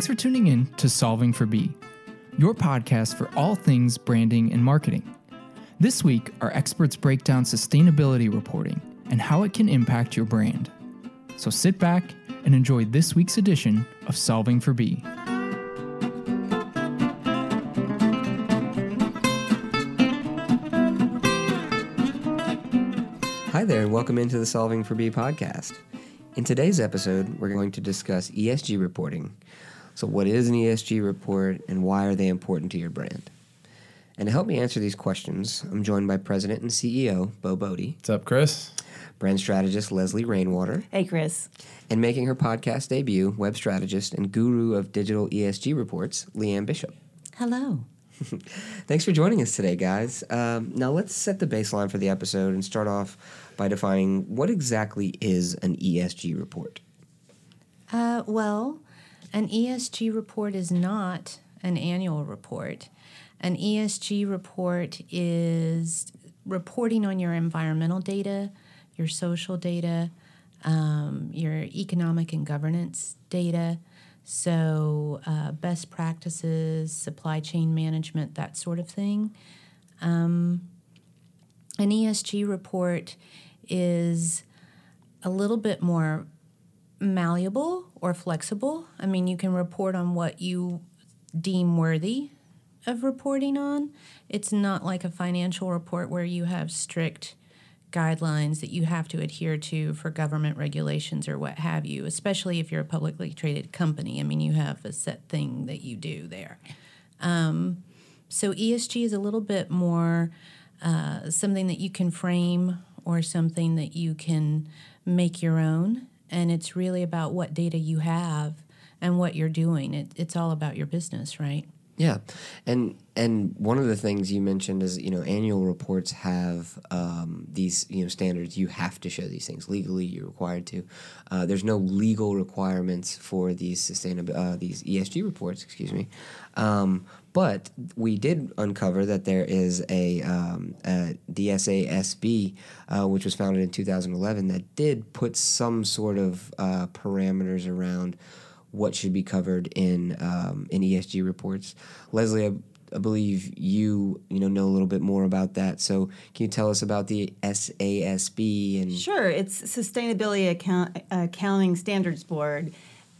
Thanks for tuning in to Solving for B, your podcast for all things branding and marketing. This week, our experts break down sustainability reporting and how it can impact your brand. So sit back and enjoy this week's edition of Solving for B. Hi there, and welcome into the Solving for B podcast. In today's episode, we're going to discuss ESG reporting. So, what is an ESG report and why are they important to your brand? And to help me answer these questions, I'm joined by President and CEO Bo Bodie, What's up, Chris? brand strategist Leslie Rainwater, Hey, Chris. and making her podcast debut, web strategist and guru of digital ESG reports, Leanne Bishop. Hello. Thanks for joining us today, guys. Um, now, let's set the baseline for the episode and start off by defining what exactly is an ESG report. Uh, well, an ESG report is not an annual report. An ESG report is reporting on your environmental data, your social data, um, your economic and governance data. So, uh, best practices, supply chain management, that sort of thing. Um, an ESG report is a little bit more malleable or flexible. I mean, you can report on what you deem worthy of reporting on. It's not like a financial report where you have strict guidelines that you have to adhere to for government regulations or what have you, especially if you're a publicly traded company. I mean, you have a set thing that you do there. Um, so ESG is a little bit more uh, something that you can frame or something that you can make your own. And it's really about what data you have and what you're doing. It, it's all about your business, right? Yeah, and and one of the things you mentioned is you know annual reports have um, these you know standards. You have to show these things legally. You're required to. Uh, there's no legal requirements for these sustainable uh, these ESG reports. Excuse me. Um, but we did uncover that there is a, um, a DSASB, uh, which was founded in 2011, that did put some sort of uh, parameters around what should be covered in um, in ESG reports. Leslie, I, I believe you you know know a little bit more about that. So can you tell us about the SASB and Sure, it's Sustainability Account, Accounting Standards Board.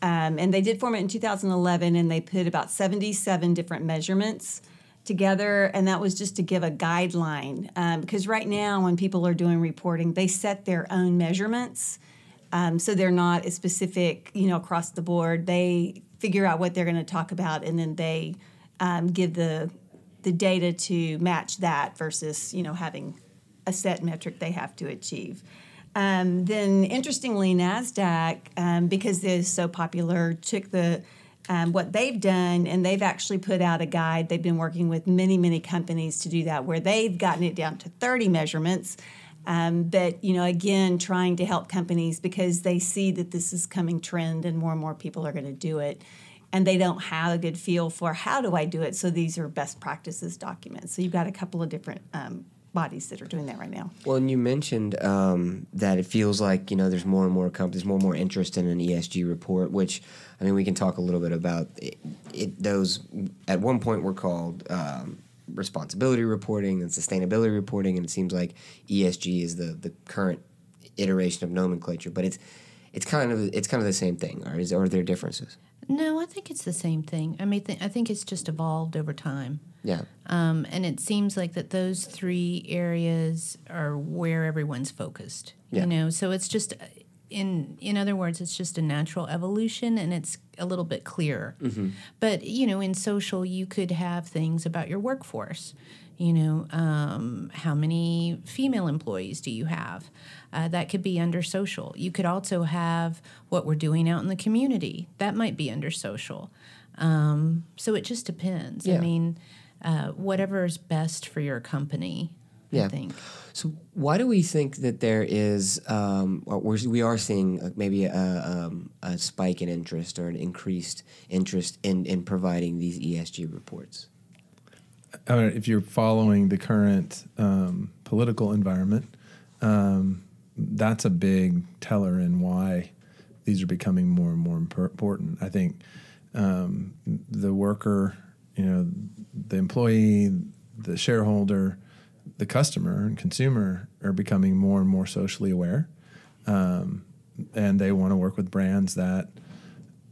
Um, and they did form it in 2011, and they put about 77 different measurements together. And that was just to give a guideline. Um, because right now, when people are doing reporting, they set their own measurements. Um, so they're not as specific, you know, across the board. They figure out what they're going to talk about, and then they um, give the the data to match that versus, you know, having a set metric they have to achieve. Um, then, interestingly, Nasdaq, um, because they're so popular, took the um, what they've done and they've actually put out a guide. They've been working with many, many companies to do that, where they've gotten it down to 30 measurements. Um, but you know, again, trying to help companies because they see that this is coming trend and more and more people are going to do it, and they don't have a good feel for how do I do it. So these are best practices documents. So you've got a couple of different um, bodies that are doing that right now. Well, and you mentioned um, that it feels like you know there's more and more companies, more and more interest in an ESG report. Which I mean, we can talk a little bit about it. it those at one point were called um, responsibility reporting and sustainability reporting, and it seems like ESG is the the current iteration of nomenclature. But it's it's kind of it's kind of the same thing, or is or are there differences? No, I think it's the same thing. I mean, th- I think it's just evolved over time. Yeah. Um, and it seems like that those three areas are where everyone's focused. Yeah. You know, so it's just in in other words, it's just a natural evolution, and it's a little bit clearer. But you know, in social, you could have things about your workforce. You know, um, how many female employees do you have? Uh, that could be under social. You could also have what we're doing out in the community. That might be under social. Um, so it just depends. Yeah. I mean, uh, whatever is best for your company. Yeah. I think. So why do we think that there is, um, or we're, we are seeing uh, maybe a, um, a spike in interest or an increased interest in, in providing these ESG reports? I mean, if you're following the current um, political environment, um, that's a big teller in why these are becoming more and more important. I think um, the worker, you know, the employee, the shareholder, the customer and consumer are becoming more and more socially aware, um, and they want to work with brands that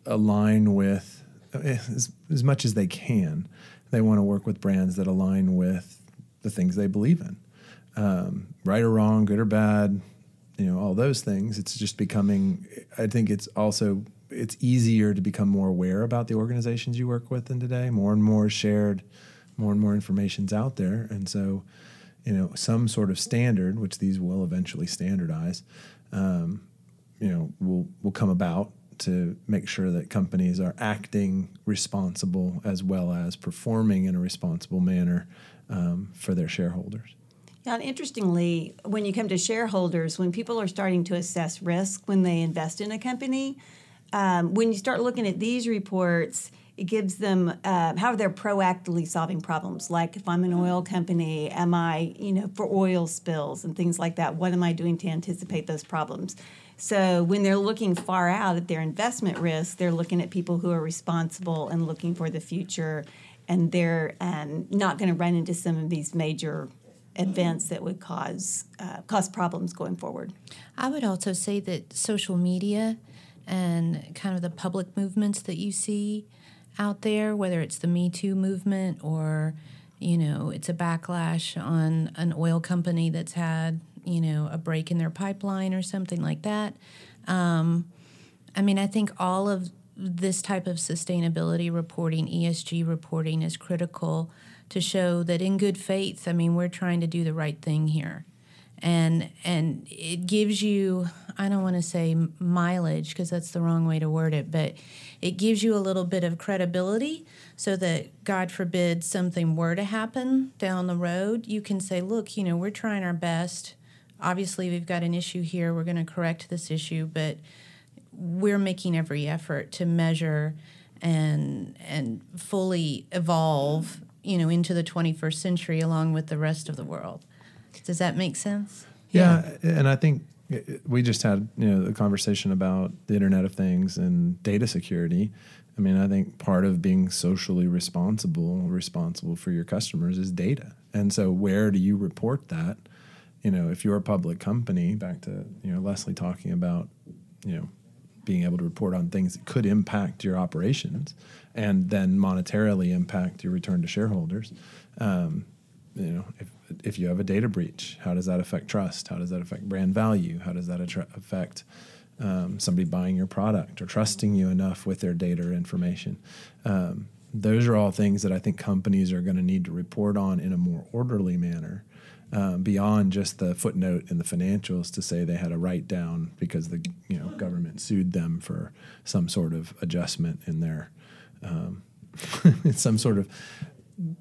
align with eh, as, as much as they can. They want to work with brands that align with the things they believe in, um, right or wrong, good or bad, you know, all those things. It's just becoming. I think it's also it's easier to become more aware about the organizations you work with in today. More and more shared, more and more information's out there, and so you know some sort of standard, which these will eventually standardize, um, you know, will will come about to make sure that companies are acting responsible as well as performing in a responsible manner um, for their shareholders. Yeah, and interestingly, when you come to shareholders, when people are starting to assess risk when they invest in a company, um, when you start looking at these reports, it gives them uh, how they're proactively solving problems. Like if I'm an oil company, am I, you know, for oil spills and things like that, what am I doing to anticipate those problems? So when they're looking far out at their investment risk, they're looking at people who are responsible and looking for the future, and they're um, not going to run into some of these major events that would cause uh, cause problems going forward. I would also say that social media and kind of the public movements that you see out there, whether it's the Me Too movement or you know it's a backlash on an oil company that's had you know a break in their pipeline or something like that. Um, I mean, I think all of this type of sustainability reporting, ESG reporting, is critical to show that in good faith, I mean, we're trying to do the right thing here. And and it gives you I don't want to say mileage because that's the wrong way to word it, but it gives you a little bit of credibility so that God forbid something were to happen down the road, you can say, look, you know, we're trying our best. Obviously, we've got an issue here. We're going to correct this issue, but we're making every effort to measure and and fully evolve you know, into the 21st century along with the rest of the world. Does that make sense? Yeah, yeah. and I think we just had you know the conversation about the Internet of Things and data security. I mean, I think part of being socially responsible, responsible for your customers, is data. And so, where do you report that? You know, if you're a public company, back to you know Leslie talking about you know being able to report on things that could impact your operations and then monetarily impact your return to shareholders. Um, you know, if if you have a data breach, how does that affect trust? How does that affect brand value? How does that affect um, somebody buying your product or trusting you enough with their data or information? Um, those are all things that I think companies are going to need to report on in a more orderly manner um, beyond just the footnote in the financials to say they had a write down because the you know government sued them for some sort of adjustment in their um, some sort of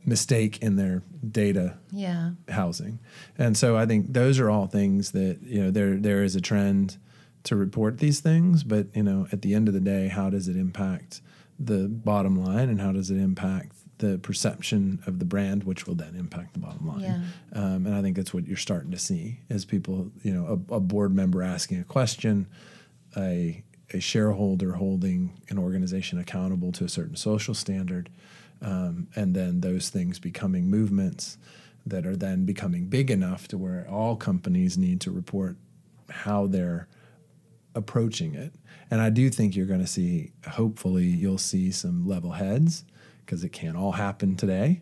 mistake in their data yeah. housing. And so I think those are all things that you know there there is a trend to report these things, but you know at the end of the day, how does it impact the bottom line and how does it impact the perception of the brand, which will then impact the bottom line. Yeah. Um, and I think that's what you're starting to see as people, you know, a, a, board member asking a question, a, a shareholder holding an organization accountable to a certain social standard, um, and then those things becoming movements that are then becoming big enough to where all companies need to report how they're approaching it. And I do think you're going to see, hopefully, you'll see some level heads because it can't all happen today.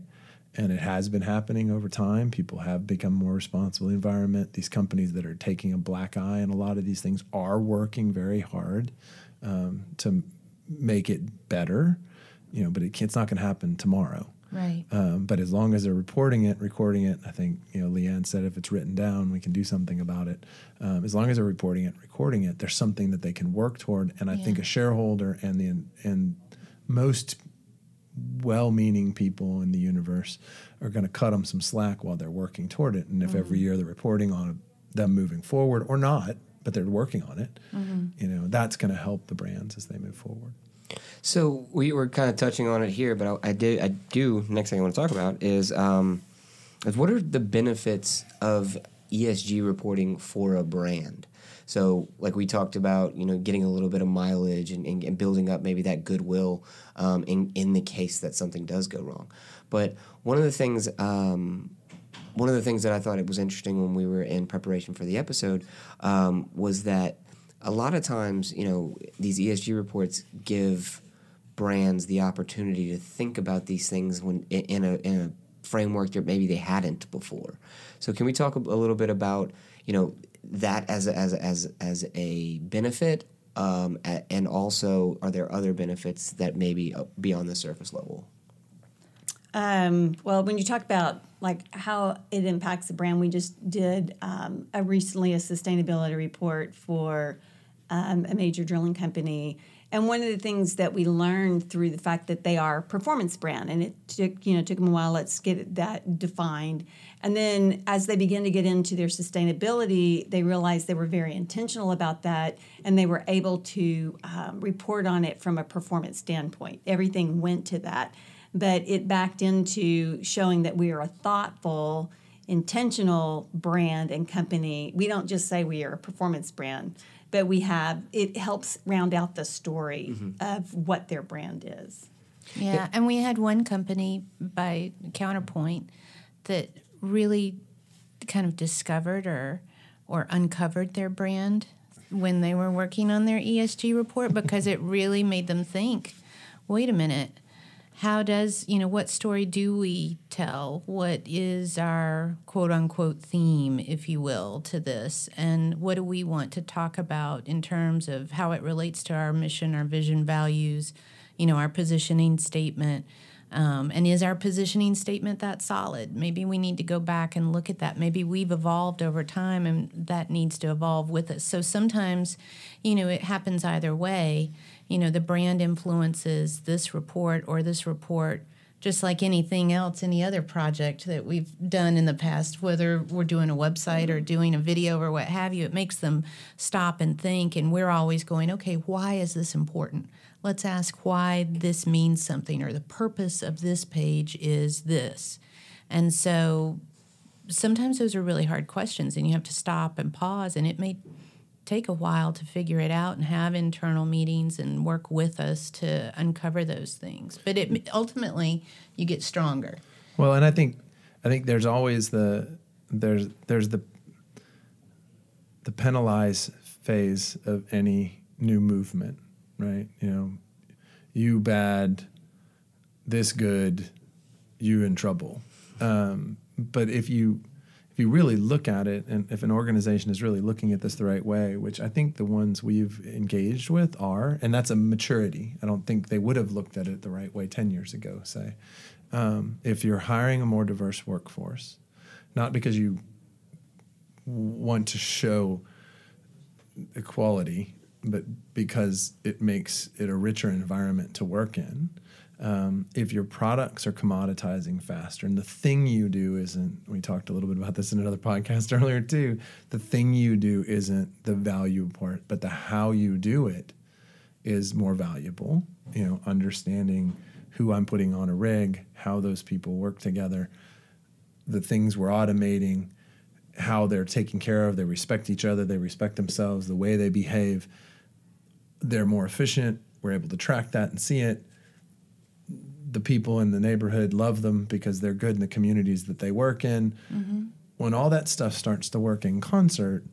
And it has been happening over time. People have become more responsible the environment. These companies that are taking a black eye and a lot of these things are working very hard um, to make it better. You know, but it it's not going to happen tomorrow. Right. Um, but as long as they're reporting it, recording it, I think you know Leanne said if it's written down, we can do something about it. Um, as long as they're reporting it, recording it, there's something that they can work toward. And I yeah. think a shareholder and the and most well-meaning people in the universe are going to cut them some slack while they're working toward it. And if mm-hmm. every year they're reporting on them moving forward or not, but they're working on it, mm-hmm. you know, that's going to help the brands as they move forward. So we were kind of touching on it here, but I, I did I do next thing I want to talk about is um, is what are the benefits of ESG reporting for a brand? So, like we talked about, you know, getting a little bit of mileage and, and, and building up maybe that goodwill um, in in the case that something does go wrong. But one of the things. Um, one of the things that I thought it was interesting when we were in preparation for the episode um, was that a lot of times, you know, these ESG reports give brands the opportunity to think about these things when in a in a framework that maybe they hadn't before. So can we talk a, little bit about you know that as a, as a, as as a benefit, um, and also are there other benefits that maybe uh, beyond the surface level? Um, well, when you talk about like how it impacts the brand, we just did um, a recently a sustainability report for um, a major drilling company, and one of the things that we learned through the fact that they are a performance brand, and it took you know took them a while. Let's get that defined, and then as they began to get into their sustainability, they realized they were very intentional about that, and they were able to um, report on it from a performance standpoint. Everything went to that but it backed into showing that we are a thoughtful, intentional brand and company. We don't just say we are a performance brand, but we have it helps round out the story mm-hmm. of what their brand is. Yeah, and we had one company by Counterpoint that really kind of discovered or or uncovered their brand when they were working on their ESG report because it really made them think, wait a minute, how does you know what story do we tell? What is our quote unquote theme if you will to this? And what do we want to talk about in terms of how it relates to our mission our vision values you know our positioning statement? Um, and is our positioning statement that solid? Maybe we need to go back and look at that. Maybe we've evolved over time and that needs to evolve with us. So sometimes you know it happens either way you know the brand influences this report or this report just like anything else any other project that we've done in the past whether we're doing a website or doing a video or what have you it makes them stop and think and we're always going okay why is this important? Let's ask why this means something or the purpose of this page is this. And so sometimes those are really hard questions and you have to stop and pause and it may take a while to figure it out and have internal meetings and work with us to uncover those things. But it ultimately you get stronger. Well, and I think I think there's always the there's there's the the penalize phase of any new movement, right? You know, you bad, this good, you in trouble. Um, but if you if you really look at it, and if an organization is really looking at this the right way, which I think the ones we've engaged with are, and that's a maturity. I don't think they would have looked at it the right way 10 years ago, say. Um, if you're hiring a more diverse workforce, not because you want to show equality, but because it makes it a richer environment to work in, um, if your products are commoditizing faster and the thing you do isn't we talked a little bit about this in another podcast earlier too the thing you do isn't the value part but the how you do it is more valuable. You know understanding who i'm putting on a rig how those people work together the things we're automating how they're taken care of they respect each other they respect themselves the way they behave. They're more efficient we're able to track that and see it the people in the neighborhood love them because they're good in the communities that they work in. Mm-hmm. When all that stuff starts to work in concert,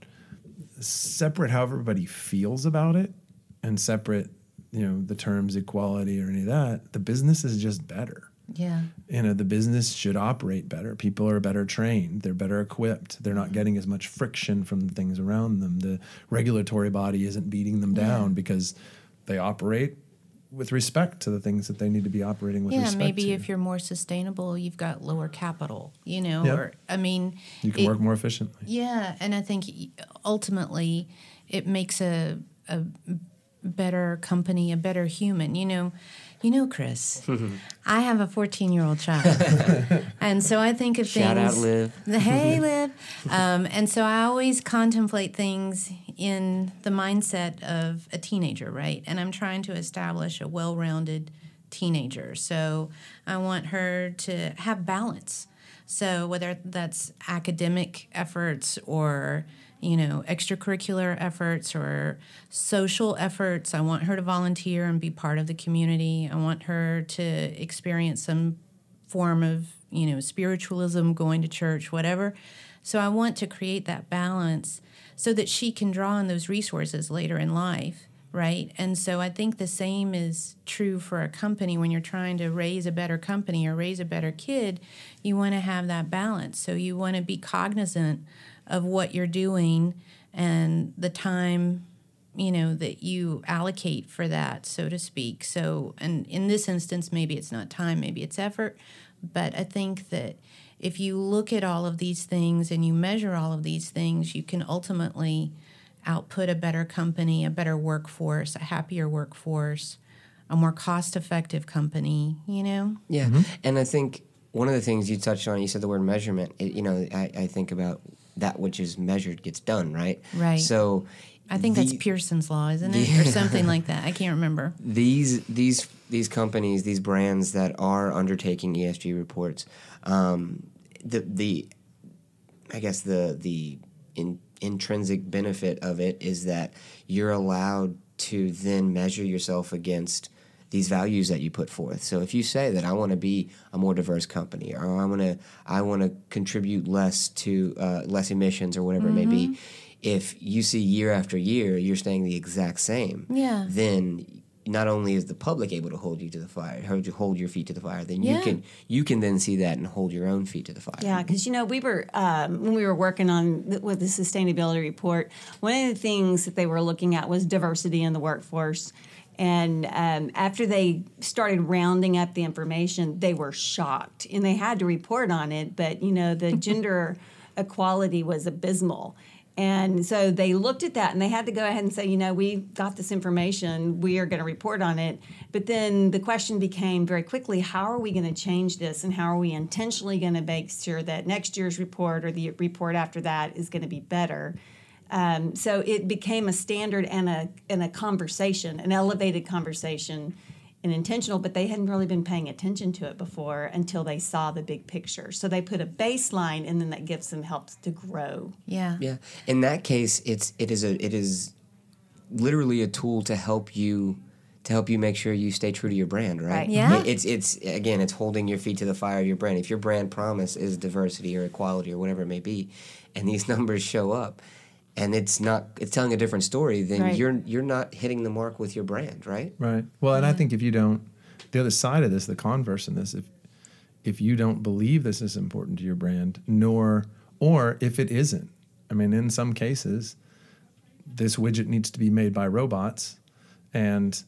separate how everybody feels about it and separate, you know, the terms equality or any of that, the business is just better. Yeah. You know, the business should operate better. People are better trained. They're better equipped. They're not mm-hmm. getting as much friction from the things around them. The regulatory body isn't beating them down yeah. because they operate with respect to the things that they need to be operating with. Yeah, maybe to. if you're more sustainable, you've got lower capital. You know, yep. or I mean, you can it, work more efficiently. Yeah, and I think ultimately it makes a a better company, a better human. You know, you know, Chris, I have a 14 year old child. and so I think of Shout things. Shout out, Liv. Hey, Liv. Um, and so I always contemplate things in the mindset of a teenager, right? And I'm trying to establish a well rounded teenager. So I want her to have balance. So whether that's academic efforts or you know, extracurricular efforts or social efforts. I want her to volunteer and be part of the community. I want her to experience some form of, you know, spiritualism, going to church, whatever. So I want to create that balance so that she can draw on those resources later in life, right? And so I think the same is true for a company when you're trying to raise a better company or raise a better kid. You want to have that balance. So you want to be cognizant of what you're doing and the time you know that you allocate for that so to speak so and in this instance maybe it's not time maybe it's effort but i think that if you look at all of these things and you measure all of these things you can ultimately output a better company a better workforce a happier workforce a more cost effective company you know Yeah, and I think one of the things you touched on, you said the word measurement. It, you know, I, I think about that which is measured gets done, right? Right. So i think that's pearson's law isn't it or something like that i can't remember these these these companies, these brands that are undertaking ESG reports, um, the the I guess the the in, intrinsic benefit of it is that you're allowed to then measure yourself against these values that you put forth. So if you say that I want to be a more diverse company, or I want to I want to contribute less to uh, less emissions, or whatever it may be, if you see year after year you're staying the exact same, Yeah. then not only is the public able to hold you to the fire, hold you hold your feet to the fire, then you can you can then see that and hold your own feet to the fire. Yeah, because you know we were um, when we were working on th- with the sustainability report. One of the things that they were looking at was diversity in the workforce. And um, after they started rounding up the information, they were shocked, and they had to report on it. But you know, the gender equality was abysmal. And so they looked at that and they had to go ahead and say, you know, we got this information, we are going to report on it. But then the question became very quickly, how are we going to change this and how are we intentionally going to make sure that next year's report or the report after that is going to be better? Um, so it became a standard and a and a conversation, an elevated conversation, and intentional. But they hadn't really been paying attention to it before until they saw the big picture. So they put a baseline, and then that gives them helps to grow. yeah Yeah. In that case, it's it is a it is literally a tool to help you to help you make sure you stay true to your brand, right? Right. Yeah. It- it's it's again, it's holding your feet to the fire of your brand. If your brand promise is diversity or equality or whatever it may be, and these numbers show up and it's not it's telling a different story, then Right. you're you're not hitting the mark with your brand, right? Right. Well, and I think if you don't, the other side of this, the converse in this, if if you don't believe this is important to your brand, nor or if it isn't, I mean, in some cases, this widget needs to be made by robots, and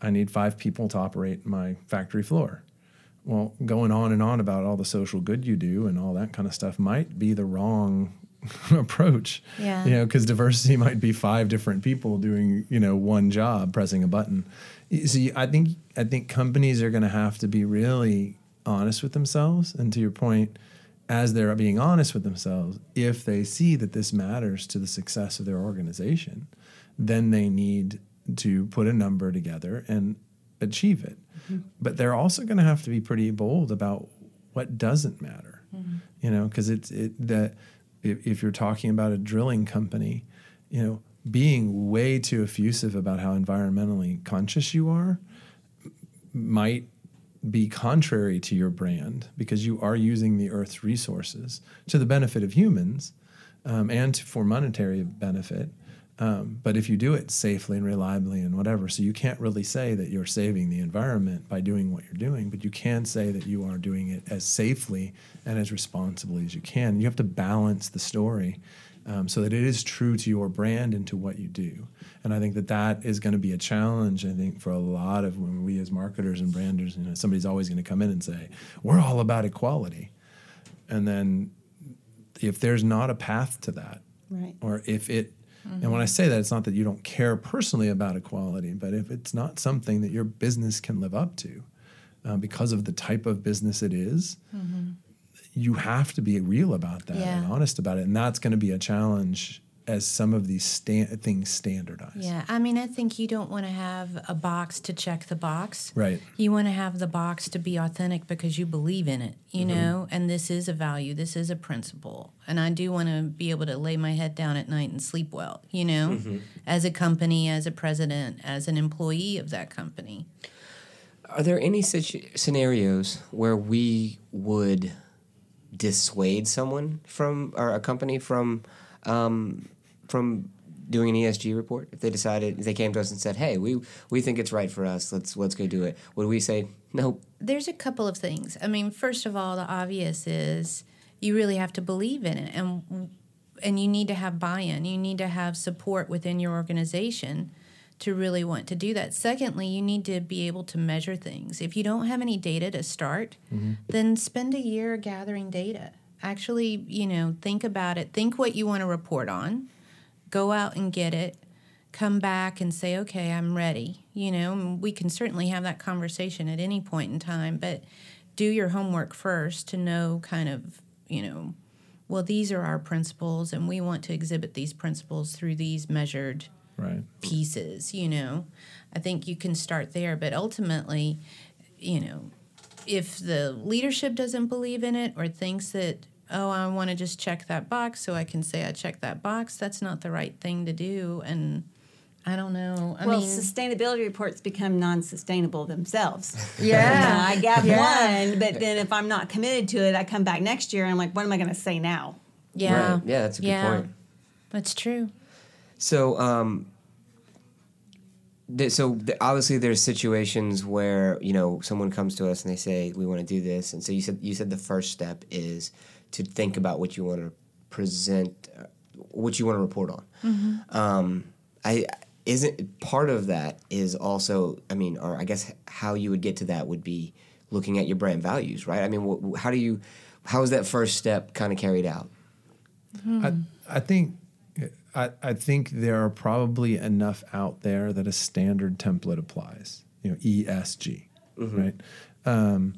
I need five people to operate my factory floor. Well, going on and on about all the social good you do and all that kind of stuff might be the wrong approach. Yeah. You know, because diversity might be five different people doing you know one job, pressing a button. See, I think I think companies are going to have to be really honest with themselves, and to your point, as they're being honest with themselves, if they see that this matters to the success of their organization, then they need to put a number together and achieve it. Mm-hmm. But they're also going to have to be pretty bold about what doesn't matter. Mm-hmm. You know, because it's it that if, if you're talking about a drilling company, you know, being way too effusive about how environmentally conscious you are might be contrary to your brand because you are using the earth's resources to the benefit of humans um, and for monetary benefit. Um, but if you do it safely and reliably and whatever, so you can't really say that you're saving the environment by doing what you're doing, but you can say that you are doing it as safely and as responsibly as you can. You have to balance the story um, so that it is true to your brand and to what you do. And I think that that is going to be a challenge. I think for a lot of when we as marketers and branders, you know, somebody's always going to come in and say, "We're all about equality," and then if there's not a path to that, Right. or if it and when i say that it's not that you don't care personally about equality but if it's not something that your business can live up to uh, because of the type of business it is, you have to be real about that Yeah. and honest about it and that's going to be a challenge as some of these sta- things standardize. Yeah, I mean, I think you don't want to have a box to check the box. Right. You want to have the box to be authentic because you believe in it, you know, and this is a value, this is a principle. And I do want to be able to lay my head down at night and sleep well, you know, as a company, as a president, as an employee of that company. Are there any situ- scenarios where we would dissuade someone from or a company from um, from doing an ESG report if they decided if they came to us and said, "Hey, we we think it's right for us. Let's let's go do it." Would we say nope? There's a couple of things. I mean, first of all, the obvious is you really have to believe in it and and you need to have buy-in. You need to have support within your organization to really want to do that. Secondly, you need to be able to measure things. If you don't have any data to start, mm-hmm. then spend a year gathering data. Actually, you know, think about it. Think what you want to report on. Go out and get it. Come back and say, "Okay, I'm ready." You know, we can certainly have that conversation at any point in time, but do your homework first to know kind of, you know, well, these are our principles and we want to exhibit these principles through these measured Right. pieces, you know. I think you can start there, but ultimately, you know, if the leadership doesn't believe in it or thinks that, oh, I want to just check that box so I can say I checked that box, that's not the right thing to do. And I don't know. I well, mean, sustainability reports become non-sustainable themselves. yeah. I got Yeah. one, but then if I'm not committed to it, I come back next year and I'm like, what am I going to say now? yeah. Right. Yeah, that's a good yeah. point. That's true. So, um, th- so th- obviously there's situations where you know someone comes to us and they say we want to do this, and so you said you said the first step is to think about what you want to present, uh, what you want to report on. Um, I isn't part of that is also I mean, or I guess how you would get to that would be looking at your brand values, right? I mean, wh- how do you how is that first step kind of carried out? I, I think I, I think there are probably enough out there that a standard template applies. You know, ESG, right? Um,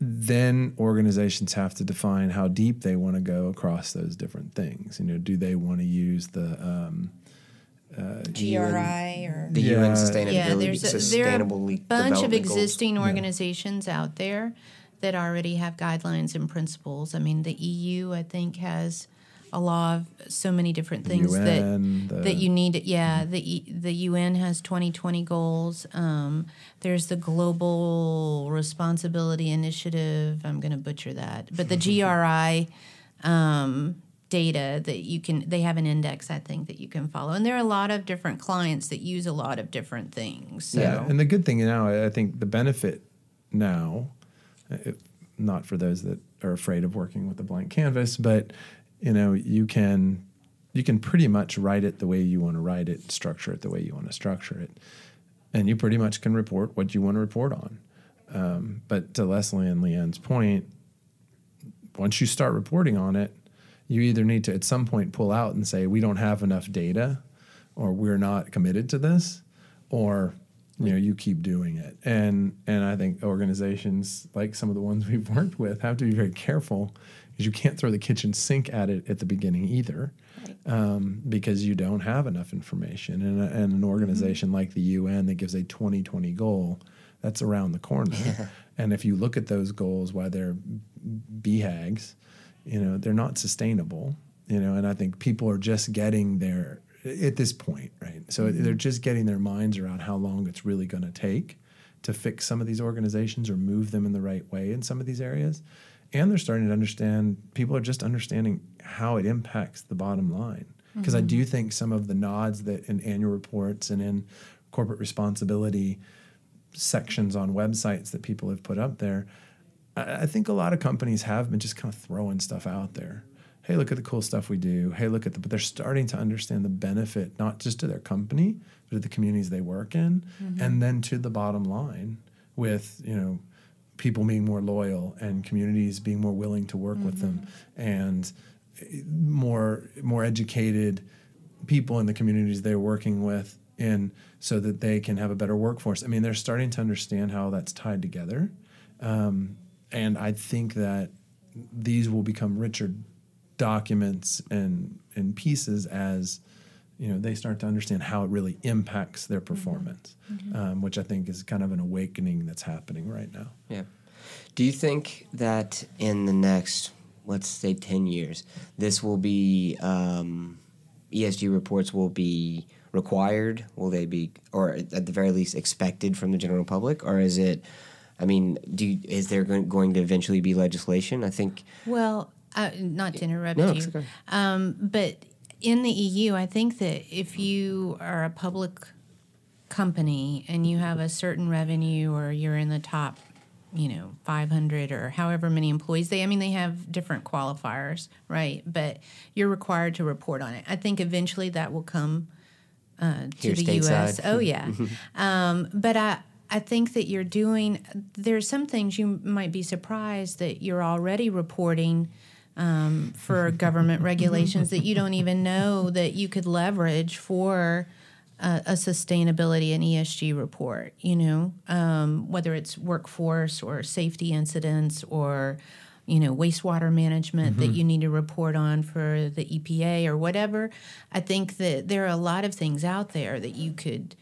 then organizations have to define how deep they want to go across those different things. You know, do they want to use the um, GRI or The Yeah. UN sustainability yeah, there's a, there are a bunch of development goals. existing organizations out there that already have guidelines and principles. I mean, the EU, I think, has a law of so many different things UN, that the- that you need. Yeah, the the UN has 2020 goals. Um, there's the Global Responsibility Initiative. I'm going to butcher that, but the GRI. Um, data that you can they have an index i think that you can follow and there are a lot of different clients that use a lot of different things so Yeah, and the good thing now, I think the benefit now, uh, not for those that are afraid of working with a blank canvas, but you know, you can you can pretty much write it the way you want to write it, structure it the way you want to structure it, and you pretty much can report what you want to report on. Um, but to Leslie and Leanne's point, once you start reporting on it, you either need to at some point pull out and say we don't have enough data, or we're not committed to this, or you know you keep doing it. And and I think organizations like some of the ones we've worked with have to be very careful because you can't throw the kitchen sink at it at the beginning either. Um, because you don't have enough information, and, a, and an mm-hmm. organization like the UN that gives a 2020 goal, that's around the corner. And if you look at those goals, why they're BHAGs, you know, they're not sustainable, you know, and I think people are just getting there at this point, right? So mm-hmm. they're just getting their minds around how long it's really going to take to fix some of these organizations or move them in the right way in some of these areas. And they're starting to understand, people are just understanding how it impacts the bottom line. Because I mm-hmm. do think some of the nods that in annual reports and in corporate responsibility sections on websites that people have put up there, I, I think a lot of companies have been just kind of throwing stuff out there. Hey, look at the cool stuff we do. Hey, look at the, but they're starting to understand the benefit, not just to their company, but to the communities they work in, mm-hmm. and then to the bottom line with, you know, people being more loyal and communities being more willing to work with them and eh, more more educated people in the communities they're working with in so that they can have a better workforce. I mean, they're starting to understand how that's tied together. Um, and I think that these will become richer documents and and pieces as you know they start to understand how it really impacts their performance, um, which I think is kind of an awakening that's happening right now. Yeah. Do you think that in the next, let's say, 10 years, this will be, um, ESG reports will be required? Will they be, or at the very least, expected from the general public? Or is it, I mean, do you, is there going, going to eventually be legislation? I think. Well, uh, not to interrupt No, you, it's okay. um, but in the EU, I think that if you are a public company and you have a certain revenue or you're in the top, you know, 500 or however many employees they, I mean, they have different qualifiers, right? But you're required to report on it. I think eventually that will come uh, to Here the U.S. Oh yeah, um, but I I think that you're doing. There's some things you might be surprised that you're already reporting um, for government regulations that you don't even know that you could leverage for a, a sustainability and ESG report. You know, um, whether it's workforce or safety incidents or you know wastewater management that you need to report on for the EPA or whatever. I think that there are a lot of things out there that you could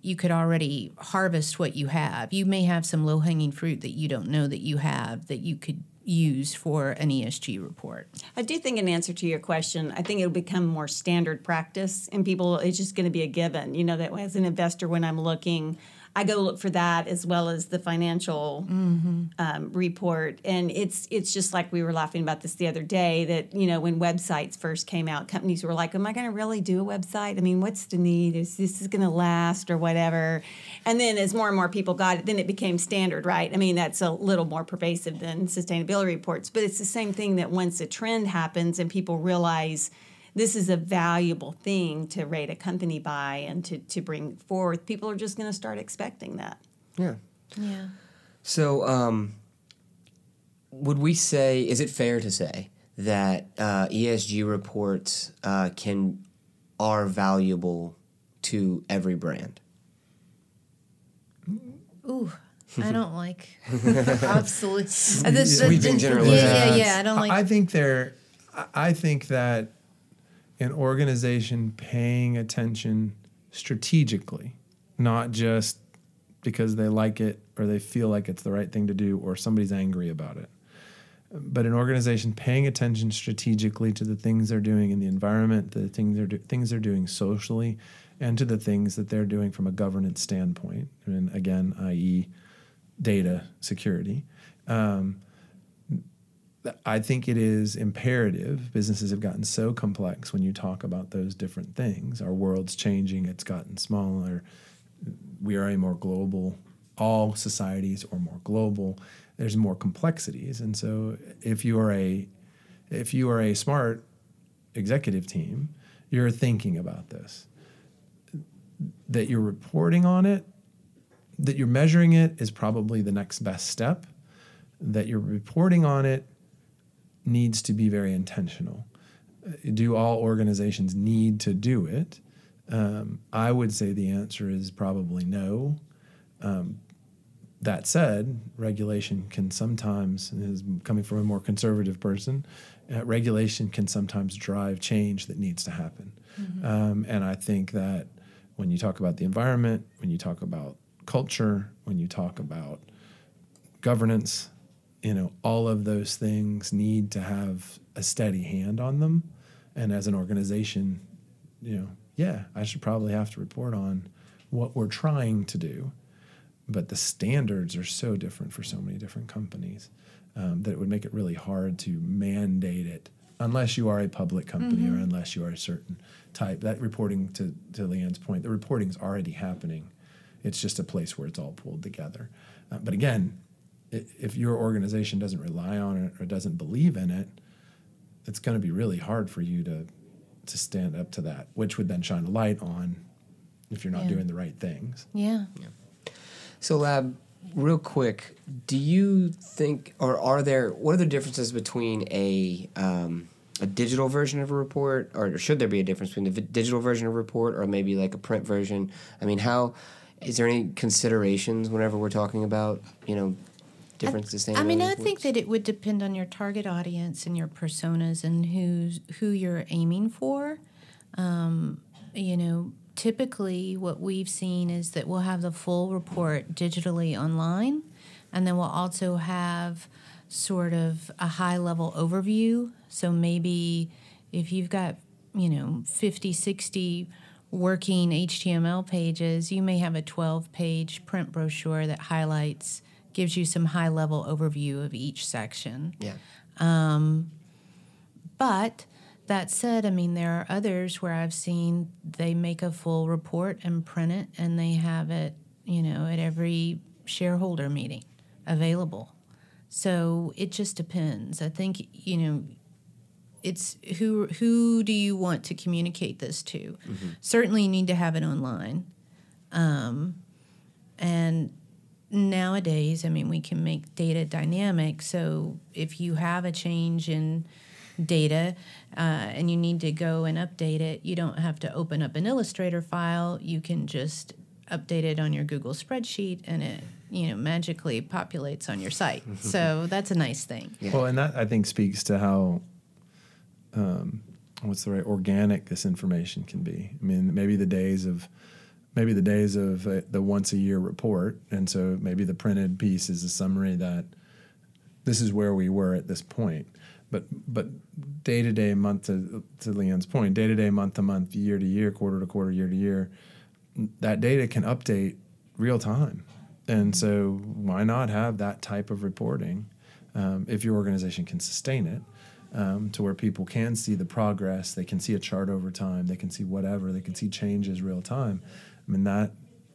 you could already harvest what you have. You may have some low hanging fruit that you don't know that you have that you could use for an ESG report. I do think, in answer to your question, I think it'll become more standard practice, and people, it's just going to be a given. You know, that as an investor, when I'm looking, I go look for that as well as the financial um, report, and it's it's just like we were laughing about this the other day that you know when websites first came out, companies were like, "Am I going to really do a website? I mean, what's the need? Is this is going to last or whatever?" And then as more and more people got it, then it became standard, right? I mean, that's a little more pervasive than sustainability reports, but it's the same thing that once a trend happens and people realize this is a valuable thing to rate a company by and to, to bring forth, people are just going to start expecting that. Yeah. Yeah. So, um, would we say, is it fair to say that uh, ESG reports uh, can are valuable to every brand? Ooh. I don't like absolutely. Sweeping Yeah, generalizations. yeah, yeah. I don't like. I I think there, I- I think that an organization paying attention strategically, not just because they like it or they feel like it's the right thing to do or somebody's angry about it, but an organization paying attention strategically to the things they're doing in the environment, the things they're do, things they're doing socially, and to the things that they're doing from a governance standpoint. And again, i.e., data security. Um, I think it is imperative. Businesses have gotten so complex when you talk about those different things. Our world's changing, it's gotten smaller. We are a more global, all societies are more global. There's more complexities. And so if you are a if you are a smart executive team, you're thinking about this. That you're reporting on it, that you're measuring it is probably the next best step. That you're reporting on it needs to be very intentional. Do all organizations need to do it? Um, I would say the answer is probably no. Um, that said, regulation can sometimes, is coming from a more conservative person, uh, regulation can sometimes drive change that needs to happen. Um, and I think that when you talk about the environment, when you talk about culture, when you talk about governance, you know, all of those things need to have a steady hand on them. And as an organization, you know, yeah, I should probably have to report on what we're trying to do. But the standards are so different for so many different companies um, that it would make it really hard to mandate it unless you are a public company or unless you are a certain type. That reporting, to, to Leanne's point, the reporting is already happening. It's just a place where it's all pulled together. Uh, but again, if your organization doesn't rely on it or doesn't believe in it, it's going to be really hard for you to to stand up to that, which would then shine a light on if you're not Yeah. doing the right things. yeah. So, Lab, real quick, do you think, or are there, what are the differences between a um, a digital version of a report, or should there be a difference between the vi- digital version of a report or maybe like a print version? I mean, how is there any considerations whenever we're talking about, you know, different sustainability. I mean, I think that it would depend on your target audience and your personas and who's who you're aiming for. Um, you know, typically what we've seen is that we'll have the full report digitally online, and then we'll also have sort of a high level overview. So maybe if you've got, you know, 50, 60 working HTML pages, you may have a 12 page print brochure that highlights, gives you some high level overview of each section. yeah. But that said, I mean, there are others where I've seen they make a full report and print it, and they have it, you know, at every shareholder meeting available. So it just depends. I think, you know, it's who who do you want to communicate this to? Certainly, you need to have it online, um, and nowadays, I mean, we can make data dynamic. So if you have a change in data uh, and you need to go and update it, you don't have to open up an Illustrator file. You can just update it on your Google spreadsheet, and it you know magically populates on your site. so that's a nice thing. Yeah. Well, and that I think speaks to how, um, what's the right organic this information can be. I mean, maybe the days of, maybe the days of uh, the once a year report, and so maybe the printed piece is a summary that this is where we were at this point. But but day to day, month to to Leon's point, day to day, month to month, year to year, quarter to quarter, year to year, that data can update real time. And so, why not have that type of reporting um, if your organization can sustain it um, to where people can see the progress, they can see a chart over time, they can see whatever, they can see changes real time. I mean, that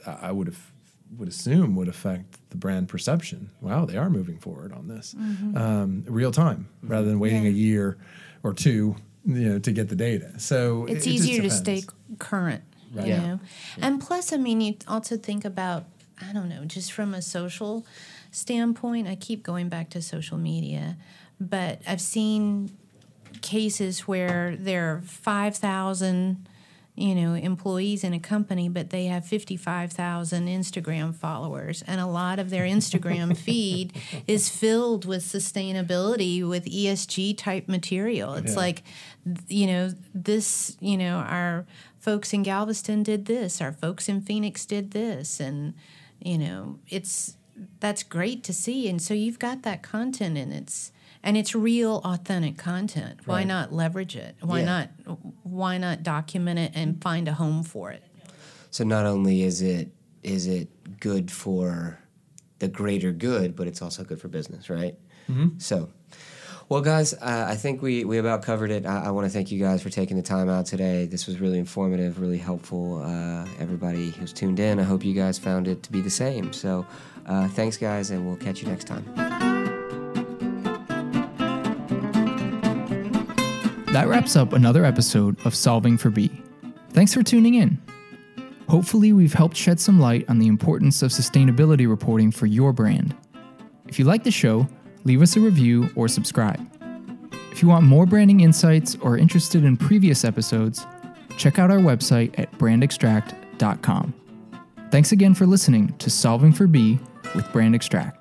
I I would have would assume would affect the brand perception. Wow, they are moving forward on this um, real time rather than waiting a year or two, you know, to get the data. So it's it- it easier to stay current Right. you Yeah. know and plus i mean you also think about i don't know just from a social standpoint i keep going back to social media but i've seen cases where there are 5000 you know employees in a company but they have 55,000 Instagram followers and a lot of their Instagram feed is filled with sustainability with ESG type material it's Yeah. like you know this you know our folks in Galveston did this our folks in Phoenix did this and you know it's that's great to see and so you've got that content and it's and it's real authentic content why Right. not leverage it why Yeah. not why not document it and find a home for it So not only is it is it good for the greater good, but it's also good for business, right? Mm-hmm. So, well, guys, uh, I think we, we about covered it. I, I want to thank you guys for taking the time out today. This was really informative, really helpful. Uh, everybody who's tuned in, I hope you guys found it to be the same. So, uh, thanks, guys, and we'll catch you next time. That wraps up another episode of Solving for B. Thanks for tuning in. Hopefully, we've helped shed some light on the importance of sustainability reporting for your brand. If you like the show, leave us a review or subscribe. If you want more branding insights or are interested in previous episodes, check out our website at brandextract.com. Thanks again for listening to Solving for B with Brand Extract.